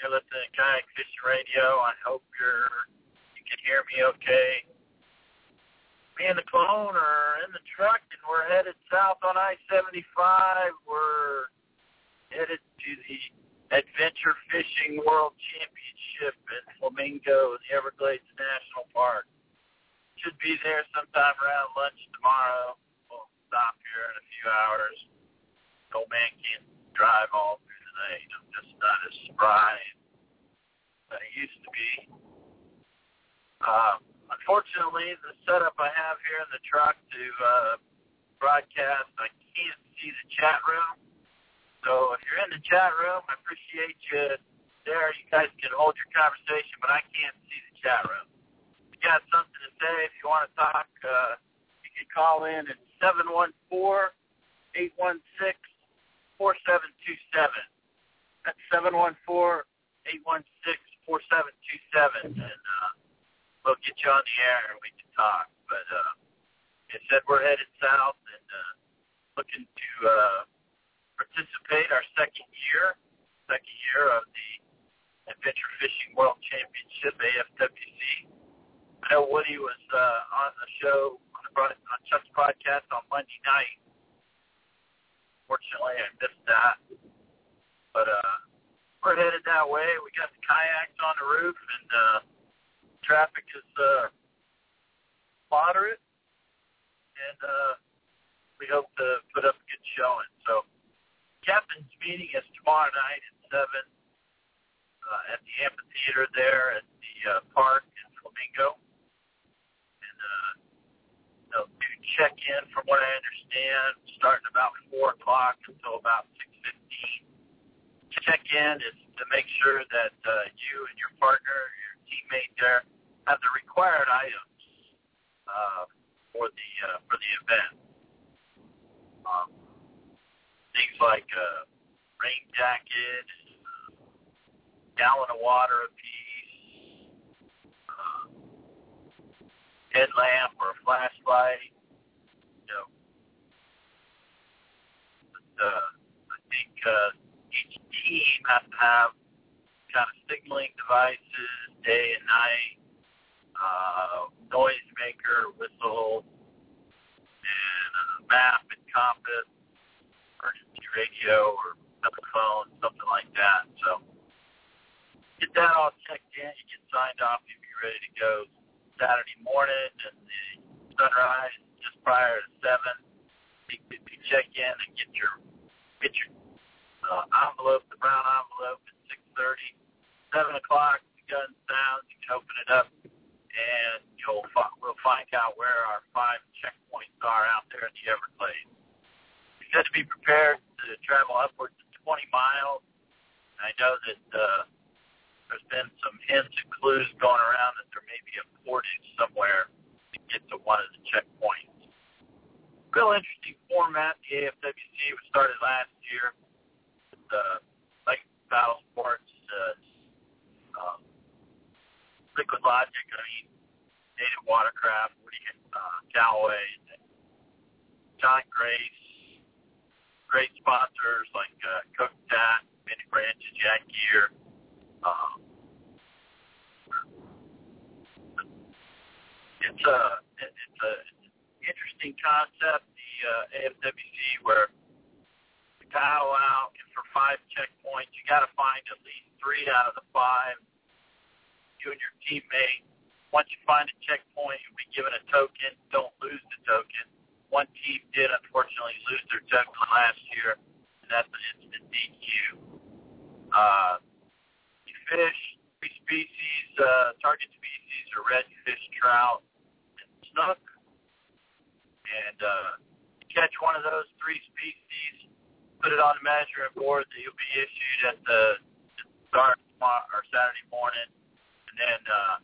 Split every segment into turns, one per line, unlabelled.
You're listening to Kayak Fishing Radio. I hope you're you can hear me okay. Me and the clone are in the truck and we're headed south on I-75. We're headed to the Adventure Fishing World Championship in Flamingo in the Everglades National Park. Should be there sometime around lunch tomorrow. We'll stop here in a few hours old man can't drive all through night. I'm just not as spry as I used to be. Uh, unfortunately, the setup I have here in the truck to uh, broadcast, I can't see the chat room. So if you're in the chat room, I appreciate you there. You guys can hold your conversation, but I can't see the chat room. If you got something to say, if you want to talk, uh, you can call in at 714 816 4727. That's 714-816-4727. And uh, we'll get you on the air and we can talk. But uh, it said we're headed south and uh, looking to uh, participate our second year, second year of the Adventure Fishing World Championship, AFWC. I know Woody was uh, on the show on, the, on Chuck's podcast on Monday night Fortunately, I missed that. But uh, we're headed that way. We got the kayaks on the roof, and uh, traffic is uh, moderate, and uh, we hope to put up a good showing. So, captain's meeting is tomorrow night at seven uh, at the amphitheater there at the uh, park in Flamingo, and uh, they'll do check-in, from what I understand, starting about 4 o'clock until about 6.15. Check-in is to make sure that uh, you and your partner, your teammate there, have the required items uh, for the uh, for the event. Um, things like a rain jacket, uh, gallon of water apiece, uh, headlamp or a flashlight, You uh, I think uh, team has to have kind of signaling devices day and night, uh, noise maker, whistle, and a map and compass, emergency radio or telephone, something like that. So get that all checked in. You get signed off. You'll be ready to go Saturday morning and the sunrise just prior to 7. You, you check in and get your get your uh, envelope, the brown envelope at 6.30. 7 o'clock, the gun sounds, you can open it up, and you'll fi- we'll find out where our five checkpoints are out there in the Everglades. You got to be prepared to travel upwards of 20 miles. I know that uh, there's been some hints and clues going around that there may be a portage somewhere to get to one of the checkpoints real interesting format. The AFWC was started last year uh, like Battle Sports, uh, um, Liquid Logic, I mean, Native Watercraft, Woody uh, Callaway, John Grace, great sponsors like uh, Cook Dat, Bending Branches, YakGear. Um, it's a it- it's a interesting concept, the uh, AFWC, where you out for five checkpoints, you got to find at least three out of the five. You and your teammate. Once you find a checkpoint, you'll be given a token. Don't lose the token. One team did unfortunately lose their token last year, and that's an instant DQ. Uh, you fish three species. Uh, target species are redfish, trout, and snook. And uh, catch one of those three species, put it on a measuring board that you'll be issued at the at the start tomorrow or Saturday morning, and then uh,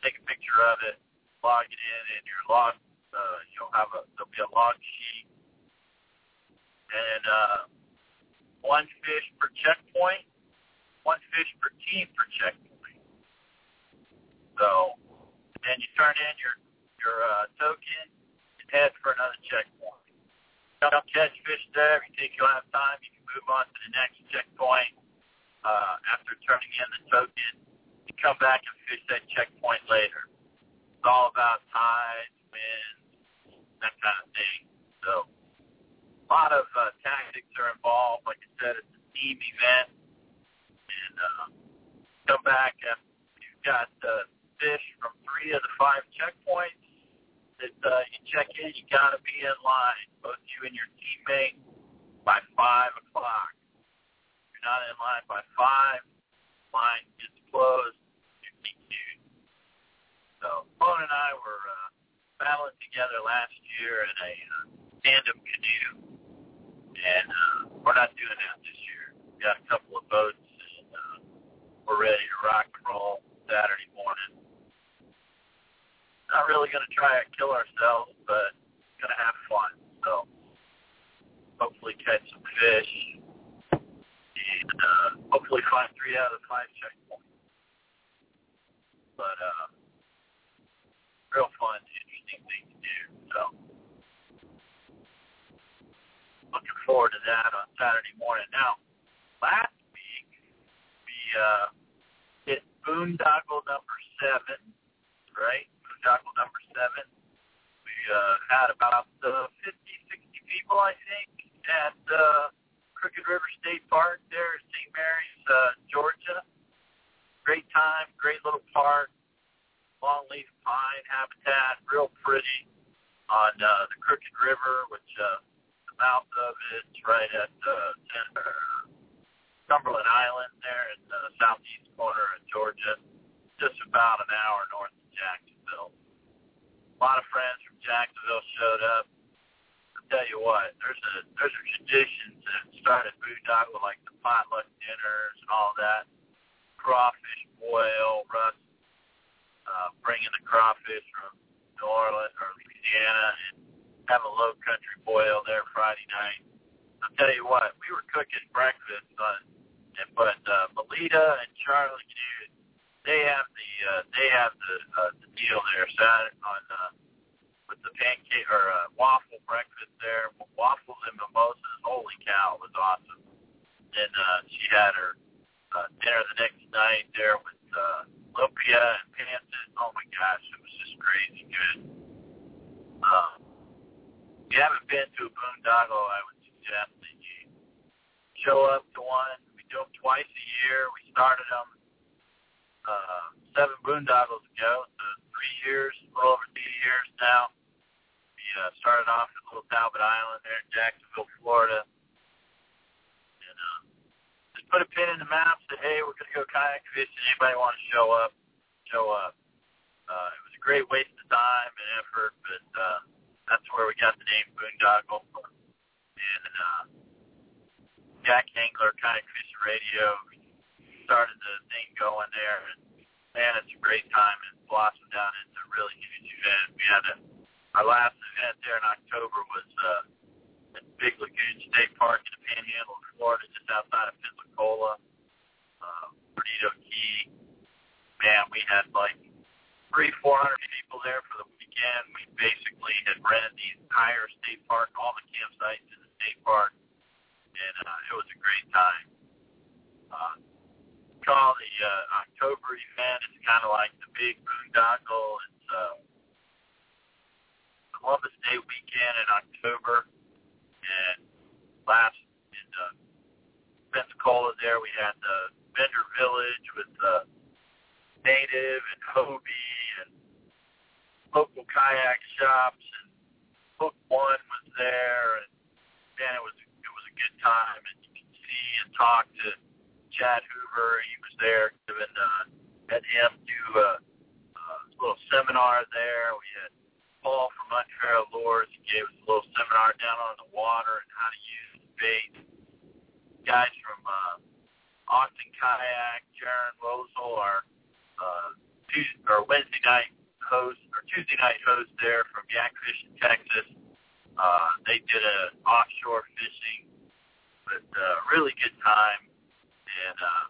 take a picture of it, log it in, and your log. Uh, you'll have a there'll be a log sheet, and uh, one fish per checkpoint, one fish per team per checkpoint. So then you turn in your your uh, token and head for another checkpoint. Don't catch fish there. You think you'll have time, you can move on to the next checkpoint. Uh, after turning in the token, you come back and fish that checkpoint later. It's all about tides, winds, that kind of thing. So a lot of uh, tactics are involved. Like I said, it's a team event. And uh, come back after you've got uh, fish from three of the five checkpoints that uh, you check in, you got to be in line, both you and your teammate, by 5 o'clock. If you're not in line by 5, line gets closed, you're DQ'd. So, Bone and I were uh, battling together last year in a uh, tandem canoe, and uh, we're not doing that this year. We got a couple of boats, and uh, we're ready to rock and roll Saturday not really going to try and kill ourselves, but going to have fun. So hopefully catch some fish and uh, hopefully find three out of the five checkpoints. But uh, real fun, interesting thing to do. So looking forward to that on Saturday morning. Now, last week we uh, hit boondoggle number seven, right? Boondoggle number seven. We uh, had about uh, 50, 60 people, I think, at uh, Crooked River State Park there in St. Mary's, uh, Georgia. Great time, great little park, longleaf pine habitat, real pretty on uh, the Crooked River, which uh, the mouth of it's right at uh, center, Cumberland Island there in the southeast corner of Georgia, just about an hour north Jacksonville. A lot of friends from Jacksonville showed up. I'll tell you what, there's a there's a traditions that started boondoggle like the potluck dinners and all that. Crawfish boil, Russ uh, bringing the crawfish from New Orleans or Louisiana and have a low country boil there Friday night. I'll tell you what, we were cooking breakfast and but uh, Melita and Charlie, dude, they have the uh, they have the uh, the deal there Saturday on uh, with the pancake or uh, waffle breakfast there, waffles and mimosas. Holy cow, it was awesome. Then uh, she had her uh, dinner the next night there with uh, lumpia and pancit. Oh my gosh, it was just crazy good. Um, if you haven't been to a boondoggle, I would suggest that you show up to one. We do them twice a year. We started them seven boondoggles ago, so three years, a little over three years now. We uh, started off at Little Talbot Island there in Jacksonville, Florida. And uh, just put a pin in the map, said, hey, we're going to go kayak fishing. Anybody want to show up? Show up. Uh, it was a great waste of time and effort, but uh, that's where we got the name Boondoggle. And uh, YakAngler, Kayak Fishing Radio, started the thing going there, and man, it's a great time. It blossomed down into a really huge event. We had a, our last event there in October was uh, at Big Lagoon State Park in the Panhandle of Florida, just outside of Pensacola, uh, Key. Man, we had like three, four hundred people there for the weekend. We basically had rented the entire state park, all the campsites in the state park, and uh, it was a great time. Uh, call the uh, October event. It's kind of like the big boondoggle. It's uh, Columbus Day weekend in October, and last in uh, Pensacola there we had the vendor village with uh, native and Hobie and local kayak shops and Hook One was there and man it was it was a good time and you can see and talk to Chad Hoover he was there giving uh had him do a, a little seminar there we had Paul from Unfair Lures he gave us a little seminar down on the water and how to use the bait guys from uh Austin Kayak Jaron Rosal our uh Tuesday or Wednesday night host or Tuesday night host there from Yak Fishing, Texas. Uh, they did a offshore fishing, but uh, really good time, and uh,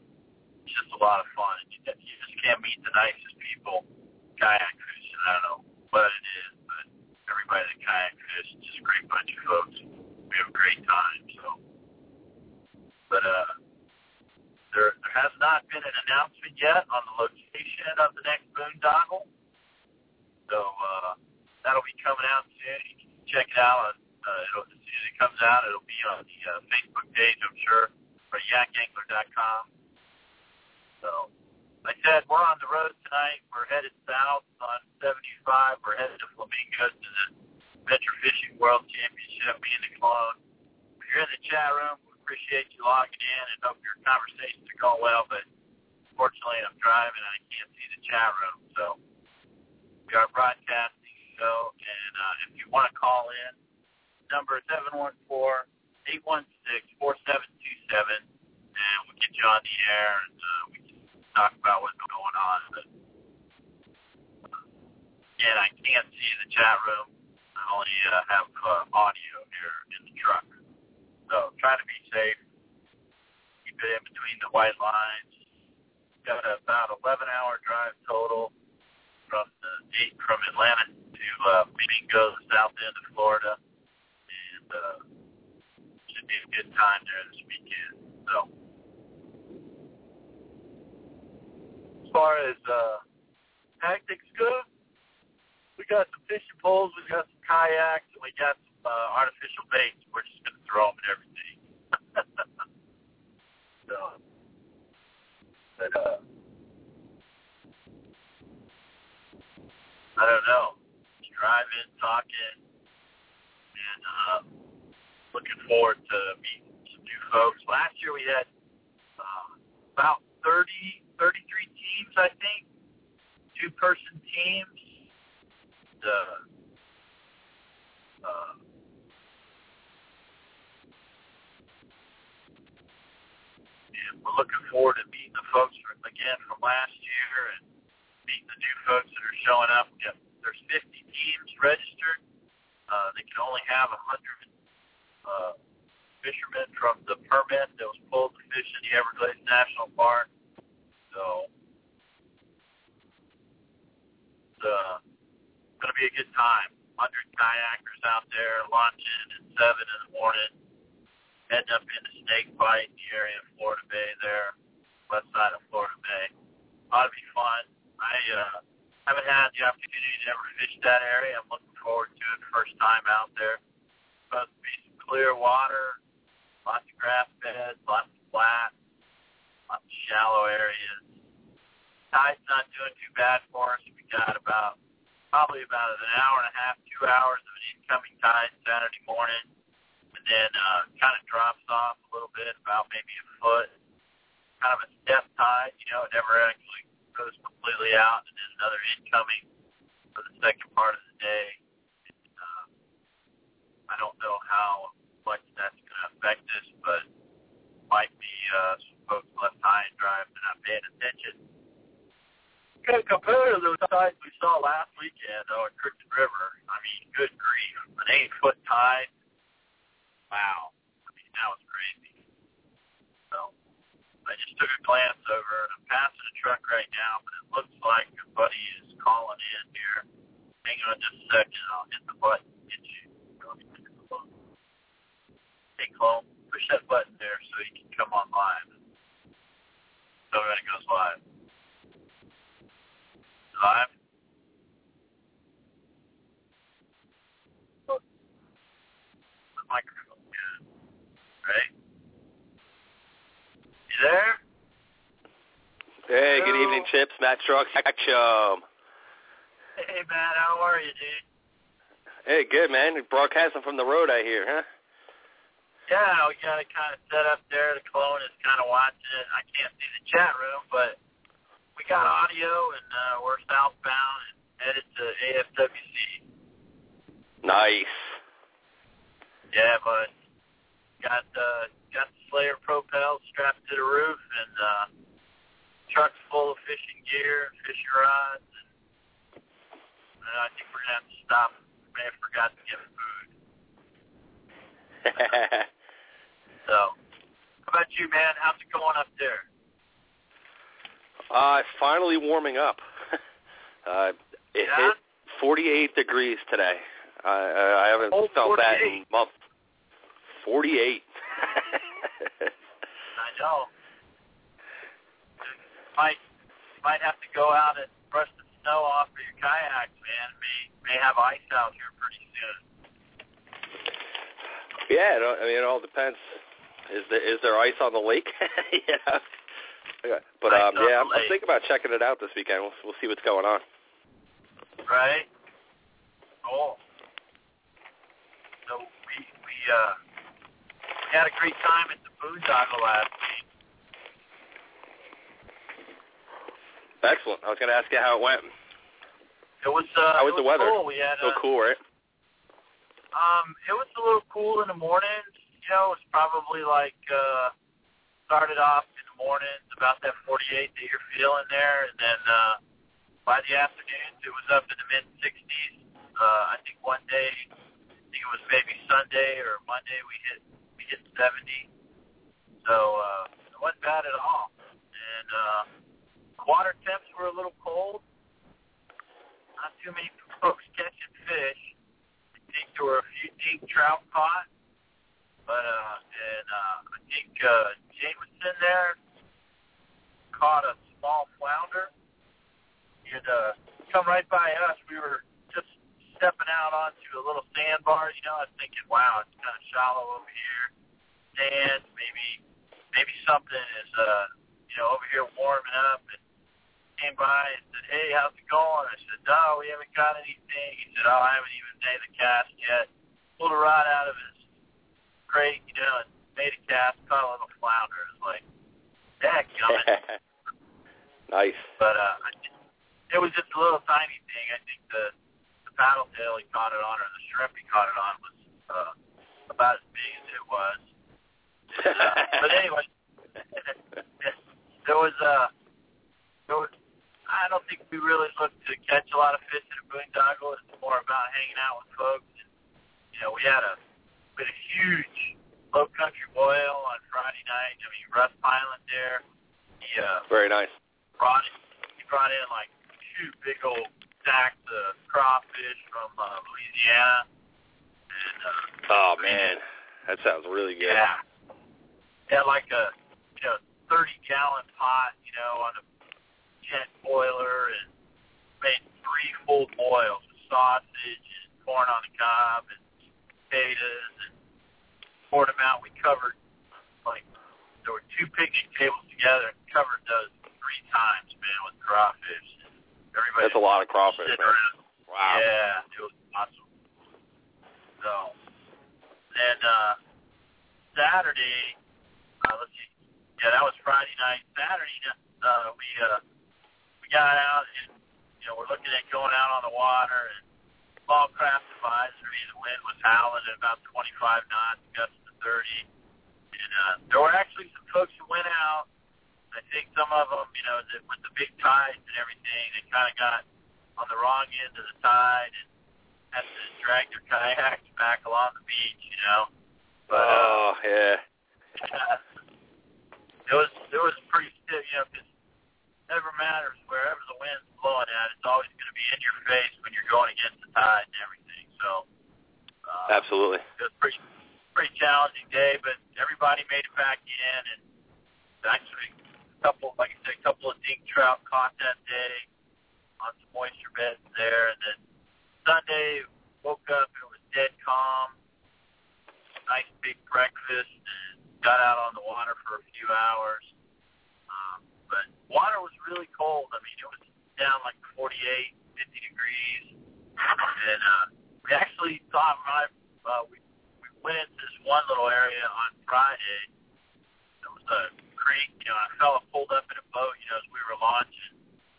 it's just a lot of fun. You, you just can't meet the nicest people kayak fishing. I don't know what it is, but everybody that kayak fish is just a great bunch of folks. We have a great time. So, but uh, there there has not been an announcement yet on the location of the next boondoggle. So uh, that'll be coming out soon. You can check it out. Uh, it'll, as soon as it comes out, it'll be on the uh, Facebook page, I'm sure, or yakangler.com. So, like I said, we're on the road tonight. We're headed south on 75. We're headed to Flamingos to the Venture Fishing World Championship, me and the clone. If you're in the chat room, we appreciate you logging in and hope your conversations are going well, but unfortunately I'm driving and I can't see the chat room, so we are broadcasting show, and uh, if you want to call in, number is 714-816-4727, and we'll get you on the air, and uh, we can talk about what's going on. But, uh, again, I can't see the chat room. I only uh, have uh, audio here in the truck. So try to be safe. Keep it in between the white lines. Got about 11-hour drive total from the from Atlanta to uh, Flamingo, the south end of Florida, and uh, should be a good time there this weekend. So, as far as uh, tactics go, we got some fishing poles, we got some kayaks, and we got some uh, artificial baits. We're just to throw them at everything. so, but uh. I don't know. Driving, talking, and uh, looking forward to meeting some new folks. Last year we had uh, about 30, 33 teams, I think, two-person teams. The uh, and we're looking forward to meeting the folks from, again from last year and meeting the new folks that are showing up. We got, there's 50 teams registered. Uh, they can only have 100 uh, fishermen from the permit that was pulled to fish in the Everglades National Park. So it's uh, going to be a good time. 100 kayakers out there launching at 7 in the morning, heading up into Snake Bight, in the area of Florida Bay there, west side of Florida Bay. Ought to be fun. I uh, haven't had the opportunity to ever fish that area. I'm looking forward to it. First time out there. Supposed to be some clear water, lots of grass beds, lots of flat, lots of shallow areas. Tide's not doing too bad for us. We got about probably about an hour and a half, two hours of an incoming tide Saturday morning, and then uh, kind of drops off a little bit, about maybe a foot. Kind of a step tide, you know, it never actually goes completely out, and then another incoming for the second part of the day. And, uh, I don't know how much that's going to affect us, but might be uh, some folks left high and dry if they're not paying attention. Compared to the tides we saw last weekend, though, at Crooked River, I mean, good grief, an eight-foot tide. Wow, I mean, that was crazy. I just took a glance over, I'm passing a truck right now, but it looks like your buddy is calling in here. Hang on just a second, I'll hit the button get you. Hey, Clone, push that button there so you can come on live. So when it goes live. Live? The microphone good. Right? You there?
Hey, good evening, Chips. Matt Trucks. Show.
Hey, man, how are you, dude?
Hey, good man. You're broadcasting from the road, I hear, huh?
Yeah, we got it kind of set up there. The clone is kind of watching it. I can't see the chat room, but we got audio, and uh, we're southbound and headed to AFWC.
Nice.
Yeah, but got uh, got the Slayer propels strapped to the roof, and uh, trucks full of fishing gear, fishing rods, and, and I think we're gonna have to stop. We may have forgot to get food. So, how about you, man? How's it going up there?
uh, finally warming up. uh, it
Yeah?
hit 48 degrees today. I, I haven't
Oh,
felt that in months. 48.
I know. Might might have to go out and brush the snow off of your kayaks, man. May may have ice out here pretty soon.
yeah, it, I mean, it all depends. Is there is there ice on the lake? yeah. Yeah. But um, yeah, I'm, I'm thinking about checking it out this weekend. We'll we'll see what's going on.
Right? Cool. So we we uh we had a great time at the boondoggle last week.
Excellent. I was going to ask you how it went.
It was uh
How was
it
the weather?
Cool. We had
So
uh,
cool, right?
Um, it was a little cool in the mornings. You know, it was probably like uh started off in the mornings about that 48 that you're feeling there, and then uh by the afternoons it was up in the mid 60s. Uh, I think one day, I think it was maybe Sunday or Monday, we hit we hit 70. So uh, it wasn't bad at all. And uh, water temps were a little cold. Not too many folks catching fish. I think there were a few deep trout caught, but uh, and uh, I think uh, Jameson there caught a small flounder. He had uh, come right by us. We were just stepping out onto a little sandbar. You know, I was thinking, wow, it's kind of shallow over here. Sand, maybe maybe something is uh, you know over here warming up. And came by and said, hey, how's it going? I said, no, we haven't got anything. He said, oh, I haven't even made the cast yet. Pulled a rod out of his crate, you know, and made a cast, caught a little flounder. It was like, heck, gummit.
nice.
but uh, it was just a little tiny thing. I think the the paddle tail he caught it on, or the shrimp he caught it on, was uh, about as big as it was. Uh, but anyway, there was uh, there was. I don't think we really looked to catch a lot of fish in a boondoggle. It's more about hanging out with folks. And, you know, we had a we had a huge low country boil on Friday night. I mean, Russ Highland there. He uh,
Very nice.
brought in, he brought in like two big old stacks of crawfish from uh, Louisiana. And uh,
Oh man, that sounds really good.
yeah, had like a you know thirty gallon pot, you know, on a jet boiler, and made three full boils with sausage and corn on the cob and potatoes, and poured them out. We covered like there were two picnic tables together, and covered those three times, man, with crawfish. Everybody
That's a lot of crawfish, man.
around.
Wow.
Yeah, it was awesome. So then uh Saturday, uh let's see, yeah, that was Friday night. Saturday, uh we uh we got out and you know we're looking at going out on the water and small craft advisory. The wind was howling at about 25 knots, gusts to 30. And uh, there were actually some folks who went out. I think some of them, you know, the, with the big tides and everything, they kind of got on the wrong end of the tide and had to drag their kayaks back along the beach, you know. But uh,
Oh yeah.
it was it was pretty stiff, you know, because never matters wherever the wind's blowing at, it's always going to be in your face when you're going against the tide and everything. So uh,
Absolutely.
it was pretty pretty challenging day, but everybody made it back in, and actually a couple, like I said, a couple of dink trout caught that day on some moisture beds there, and then Sunday woke up and it was dead calm. Nice big breakfast and got out on the water for a few hours. Um, but water was really cold. I mean, it was down like 48, 50 degrees, and uh, we actually thought I, uh, we we went into this one little area on Friday. It was a creek. You know, a fella pulled up in a boat. You know, as we were launching,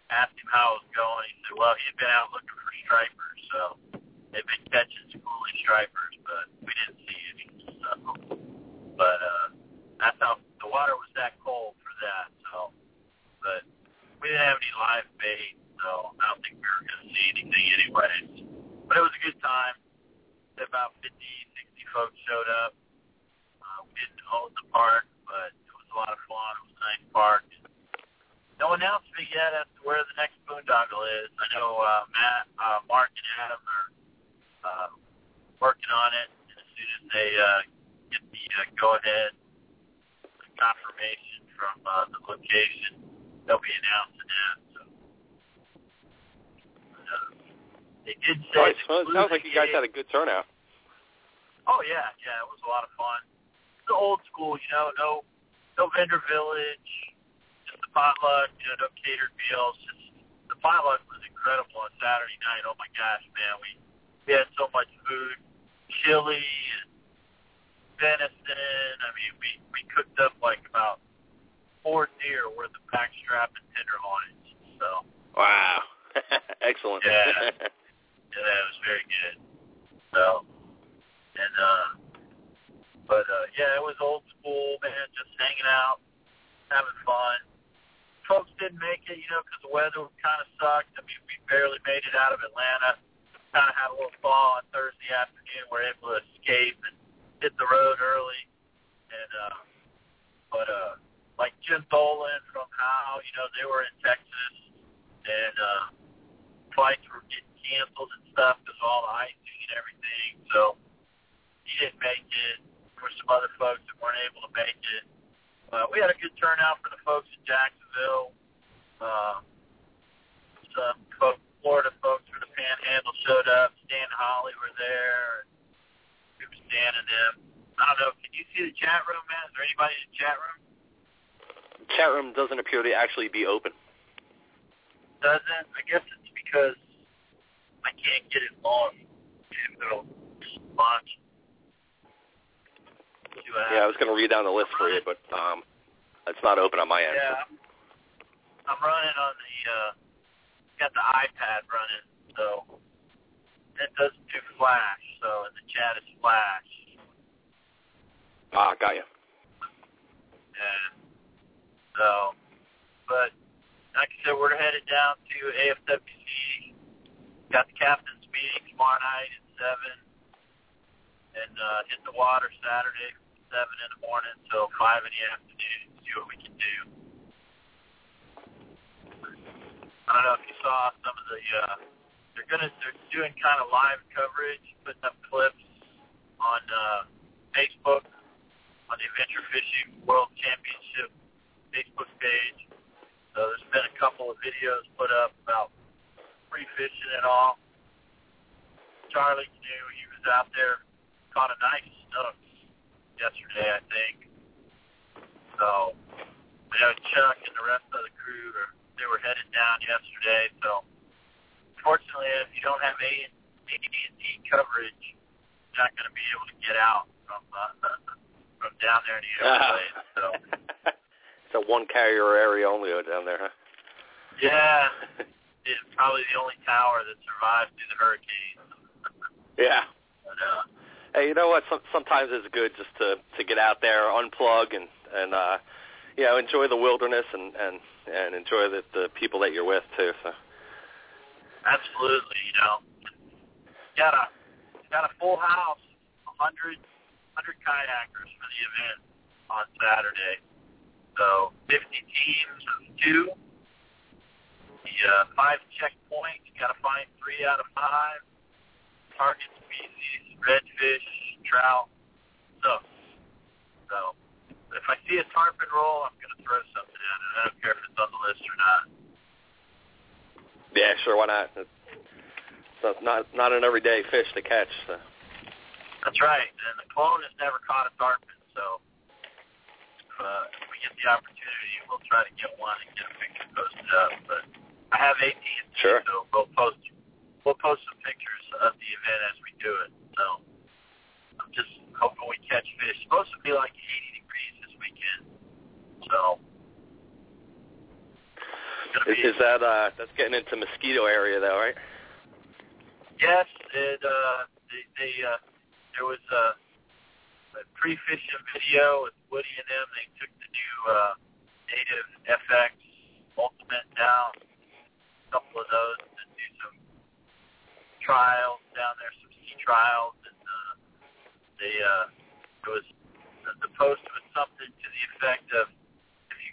asked him how it was going. He said, "Well, he had been out looking for stripers, so they've been catching schoolie stripers, but we didn't see any." So, but uh, that's how the water was that cold for that. So, but we didn't have any live bait, so I don't think we were going to see anything anyways. But it was a good time. About 50, 60 folks showed up. Uh, we didn't own the park, but it was a lot of fun. It was a nice park. No announcement yet as to where the next boondoggle is. I know uh, Matt, uh, Mark, and Adam are uh, working on it. And as soon as they uh, get the uh, go-ahead confirmation from uh, the location, they'll be announcing that. So, uh, they did say the
Well, it sounds like you guys had a good turnout.
Oh yeah, yeah, it was a lot of fun. It's the old school, you know, no no vendor village, just the potluck, you know, no catered meals. Just the potluck was incredible on Saturday night. Oh my gosh, man, we we had so much food, chili and venison. I mean, we we cooked up like about four deer worth of backstrap and tenderloins. So
Wow. Excellent.
Yeah. yeah, that was very good. So, and uh, but uh, yeah, it was old school, man. Just hanging out, having fun. Folks didn't make it, you know, because the weather kind of sucked. I mean, we barely made it out of Atlanta. Kind of had a little thaw on Thursday afternoon. We're able to escape and hit the road early. And uh, but uh, like Jim Dolan from How, you know, they were in Texas, and uh, flights were getting canceled and stuff because of all the icing and everything. So he didn't make it. There were some other folks that weren't able to make it. Uh, we had a good turnout for the folks in Jacksonville. Uh, some folks, Florida folks for the Panhandle showed up. Stan Holly were there. We Stan and them. I don't know. Can you see the chat room, man? Is there anybody in the chat room?
Chat room doesn't appear to actually be open.
Doesn't? I guess it's because I can't get it on. It'll launch.
Yeah, I was going to read down the list for you, but um, it's not open on my end.
Yeah, I'm, I'm running on the uh, got the iPad running, so it doesn't do Flash. So in the chat is Flash.
Ah, got you.
Yeah. So, but like I said, we're headed down to AFWC. Got the captain's meeting tomorrow night at seven, and uh, hit the water Saturday from seven in the morning till five in the afternoon. See what we can do. I don't know if you saw some of the. Uh, they're gonna. They're doing kind of live coverage, putting up clips on uh, Facebook on the Adventure Fishing World Championship Facebook page. So there's been a couple of videos put up about free fishing and all. Charlie knew he was out there, caught a nice snook yesterday, I think. So we know Chuck and the rest of the crew are they were headed down yesterday. So fortunately, if you don't have A and D coverage, you're not going to be able to get out from uh, from down there in the Everglades. So
it's a one carrier area only down there, huh?
yeah, it's probably the only tower that survived through the hurricane.
Yeah.
But, uh,
Hey, you know what? Some, sometimes it's good just to to get out there, unplug, and and uh, you know enjoy the wilderness and and and enjoy the the people that you're with too. So
absolutely, you know, got a got a full house, a hundred hundred kayakers for the event on Saturday. So 50 teams of two. The uh, five checkpoints, you got to find three out of five. Target species, redfish, trout. So So if I see a tarpon roll, I'm going to throw something at it. I don't care if it's on the list or not.
Yeah, sure. Why not? It's not not, an everyday fish to catch. So.
That's right. And the clone has never caught a tarpon, so if, uh, if we get the opportunity, we'll try to get one and get a picture posted up. But I have AT&T,
Sure.
so we'll post we'll post some pictures of the event as we do it. So I'm just hoping we catch fish. It's supposed to be like 80 degrees this weekend, so.
Is, is that uh that's getting into mosquito area though, right?
Yes, it uh they, they uh there was a, a pre-fishing video with Woody and them. They took the new uh native FX Ultimate down, a couple of those, and do some trials down there, some sea trials, and uh, they uh it was the, the post was something to the effect of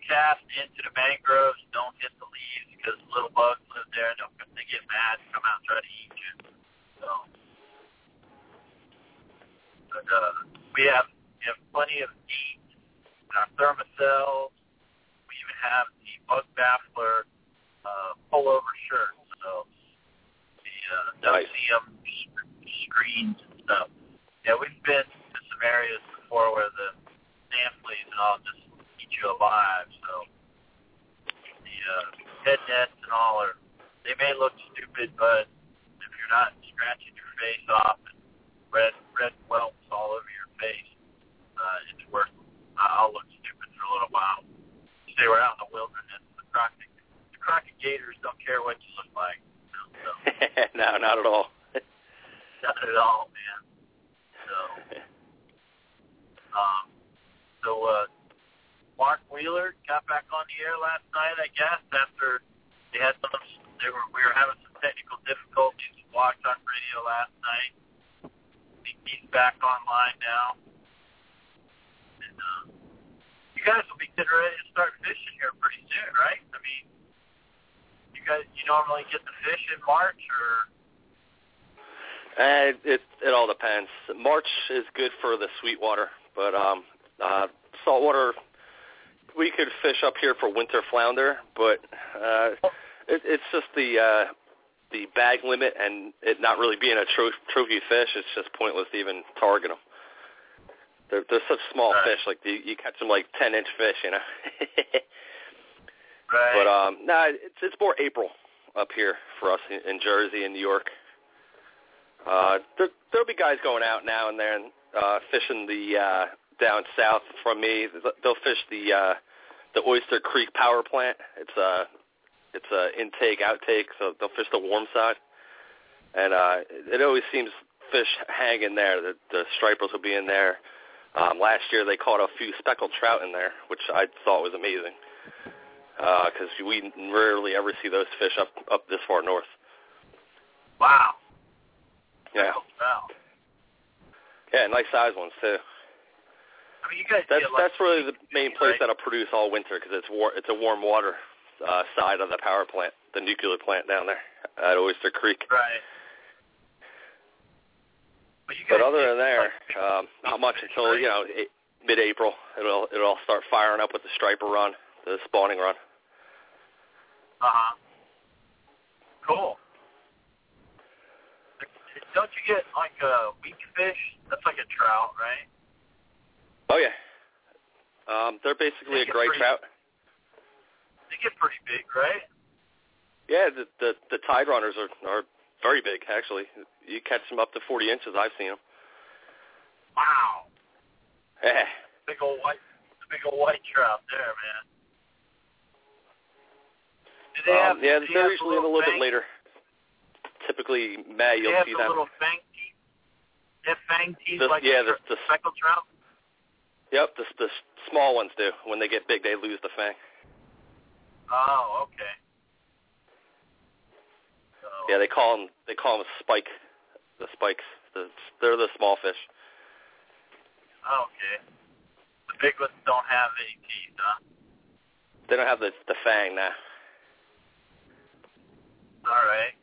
cast into the mangroves, don't hit the leaves because little bugs live there and they'll, they get mad and come out and try to eat you. So, but uh, we have we have plenty of meat in our Thermacells. We even have the bug baffler uh, pullover shirts. So the uh,
Nice.
WCM screens and stuff. Yeah, we've been to some areas before where the sand fleas and all just you alive. So the uh, head nets and all are they may look stupid, but if you're not scratching your face off and red red welts all over your face, uh, it's worth. I'll look stupid for a little while. Stay we're out in the wilderness. The crockett the crockett gators don't care what you look like. So
no, not at all.
not at all, man. So um, so uh, Mark Wheeler got back on the air last night, I guess, after they had some. They were we were having some technical difficulties. Walked on radio last night. He- He's back online now. And uh, you guys will be getting ready to start fishing here pretty soon, right? I mean, you guys, you normally get the fish in March, or
Uh, it it all depends. March is good for the sweetwater, but um, uh, saltwater we could fish up here for winter flounder, but uh, it, it's just the uh, the bag limit and it not really being a tro- trophy fish. It's just pointless to even target them. They're they're such small
Right.
fish. Like you, you catch them like ten inch fish, you know.
right?
But um, no, nah, it's it's more April up here for us in, in Jersey and New York. Uh, there there'll be guys going out now and then uh, fishing the uh, down south from me. They'll fish the uh, the Oyster Creek Power Plant. It's a it's a intake outtake, so they'll fish the warm side. And uh, it always seems fish hang in there. The, the stripers will be in there. Um, last year they caught a few speckled trout in there, which I thought was amazing because we rarely ever see those fish up up this far north.
wow.
Yeah,
Wow.
yeah, nice size ones too.
I mean, you guys
That's that's really the main place
right?
that'll produce all winter because it's war it's a warm water uh, side of the power plant, the nuclear plant down there at Oyster Creek.
Right. But, you
But other than there, um, not much until you know a- mid-April. It'll it'll all start firing up with the striper run, the spawning run.
uh huh. Cool. Don't you get like a weak fish? That's like a trout, right?
Oh yeah, um, they're basically a
They
gray
pretty-
trout.
They get pretty big, right?
Yeah, the the, the tide runners are are very big actually. You catch them up to 40 inches. I've seen them.
Wow.
Yeah.
Big old white, big old white trout there, man. Do they have,
Um, yeah,
do
they're usually in a
the
little bit later. Typically May, you'll they
have
see
the
them.
little fang teeth. They have fang teeth
The-
like
yeah,
a
the- the-
speckled trout.
Yep, the the small ones do. When they get big, they lose the fang.
Oh, okay. So,
Yeah, they call them they call them spike. The spikes. The, they're the small fish.
Oh, Okay. The big ones don't have any teeth, huh?
They don't have the the fang now.
All right.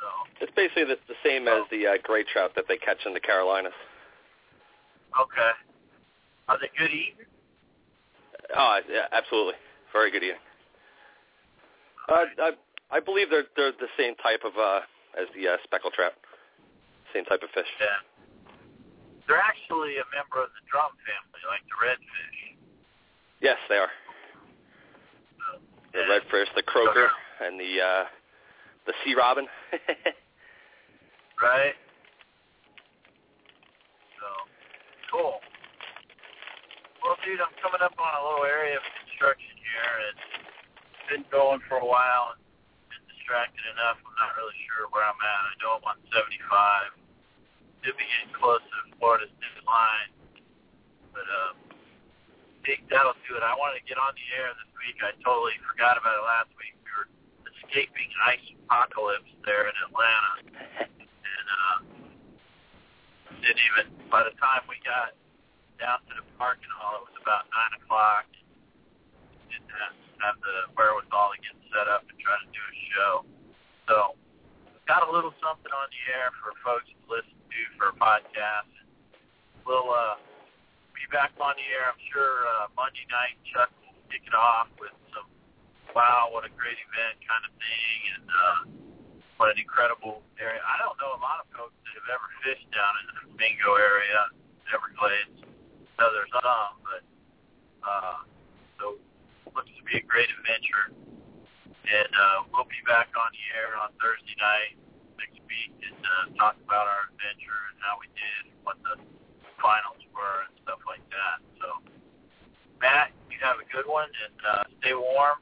So,
It's basically the, the same as the uh, gray trout that they catch in the Carolinas.
okay. Are they good eating?
Oh, yeah, absolutely. Very good eating. Uh, I I believe they're they're the same type of uh as the uh, speckled trout. Same type of fish.
Yeah. They're actually a member of the drum family, like the redfish.
Yes, they are. The
yeah.
redfish, the croaker, and the uh the sea robin.
Right? So, cool. Well, dude, I'm coming up on a little area of construction here, it's been going for a while and been distracted enough. I'm not really sure where I'm at. I know I'm on 75. Should be getting close to Florida's state line, but uh, I think that'll do it. I wanted to get on the air this week. I totally forgot about it last week. We were escaping ice apocalypse there in Atlanta and uh, didn't even. By the time we got down to the parking hall, it was about nine o'clock. Didn't have, have the wherewithal to get set up and try to do a show. So, got a little something on the air for folks to listen to for a podcast. We'll uh, be back on the air. I'm sure uh, Monday night Chuck will kick it off with some wow, what a great event kind of thing, and. uh what an incredible area. I don't know a lot of folks that have ever fished down in the Flamingo area, Everglades. Know there's some, but uh, so looks to be a great adventure. And uh, we'll be back on the air on Thursday night next week and uh, talk about our adventure and how we did, what the finals were, and stuff like that. So, Matt, you have a good one and uh, stay warm.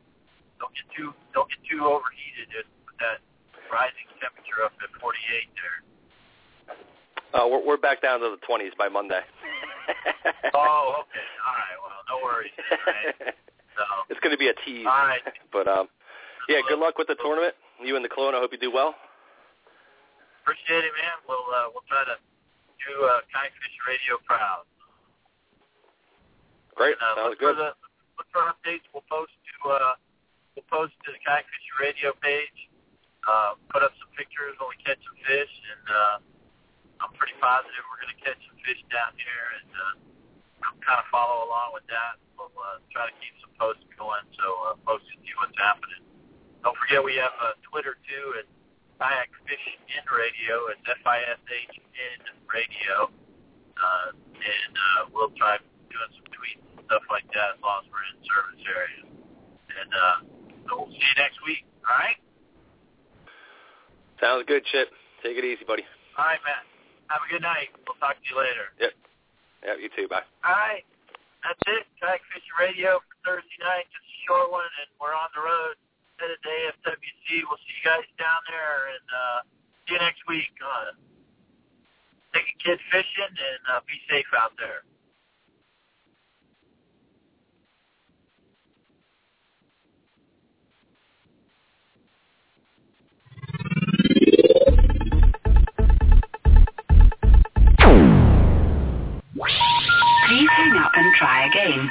Don't get too don't get too overheated with that rising temperature up at 48 there.
uh, we're we're back down to the 20s by Monday.
Oh, okay. All right. Well, no worries. Right. So,
it's going to be a tease.
all right.
But um, yeah, good luck with the tournament. You and the clone. I hope you do well.
Appreciate it, man. We'll uh, we'll try to do uh, Kayak Fishing Radio proud.
Great.
And, uh,
Sounds
look for the look for updates. We'll post to uh, we'll post to the Kayak Fishing Radio page. Uh, put up some pictures when we catch some fish, and uh, I'm pretty positive we're going to catch some fish down here, and uh, kind of follow along with that. We'll uh, try to keep some posts going, so uh, folks can see what's happening. Don't forget we have uh, Twitter too at Kayak Fish in Radio. It's F I S H in Radio, uh, and uh, we'll try doing some tweets and stuff like that as long as we're in service areas. And uh, so we'll see you next week. All right.
Sounds good, Chip. Take it easy, buddy.
All right, Matt. Have a good night. We'll talk to you later.
Yep. Yeah, you too. Bye.
All right. That's it. Kayak Fishing Radio for Thursday night. Just a short one, and we're on the road. Headed to AFWC. We'll see you guys down there, and uh, see you next week. Uh, take a kid fishing, and uh, be safe out there.
Try again.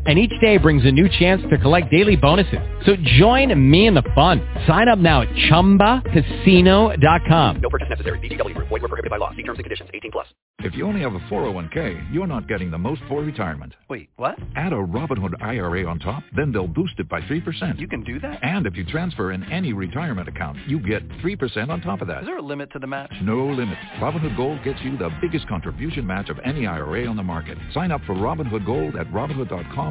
and each day brings a new chance to collect daily bonuses. So join me in the fun. Sign up now at ChumbaCasino.com.
No purchase necessary. VGW Group. Void were prohibited by law. See terms and conditions. 18 plus.
If you only have a 401k, you're not getting the most for retirement.
Wait, what?
Add a Robinhood IRA on top, then they'll boost it by 3%.
You can do that?
And if you transfer in any retirement account, you get 3% on top of that.
Is there a limit to the match?
No limit. Robinhood Gold gets you the biggest contribution match of any IRA on the market. Sign up for Robinhood Gold at Robinhood.com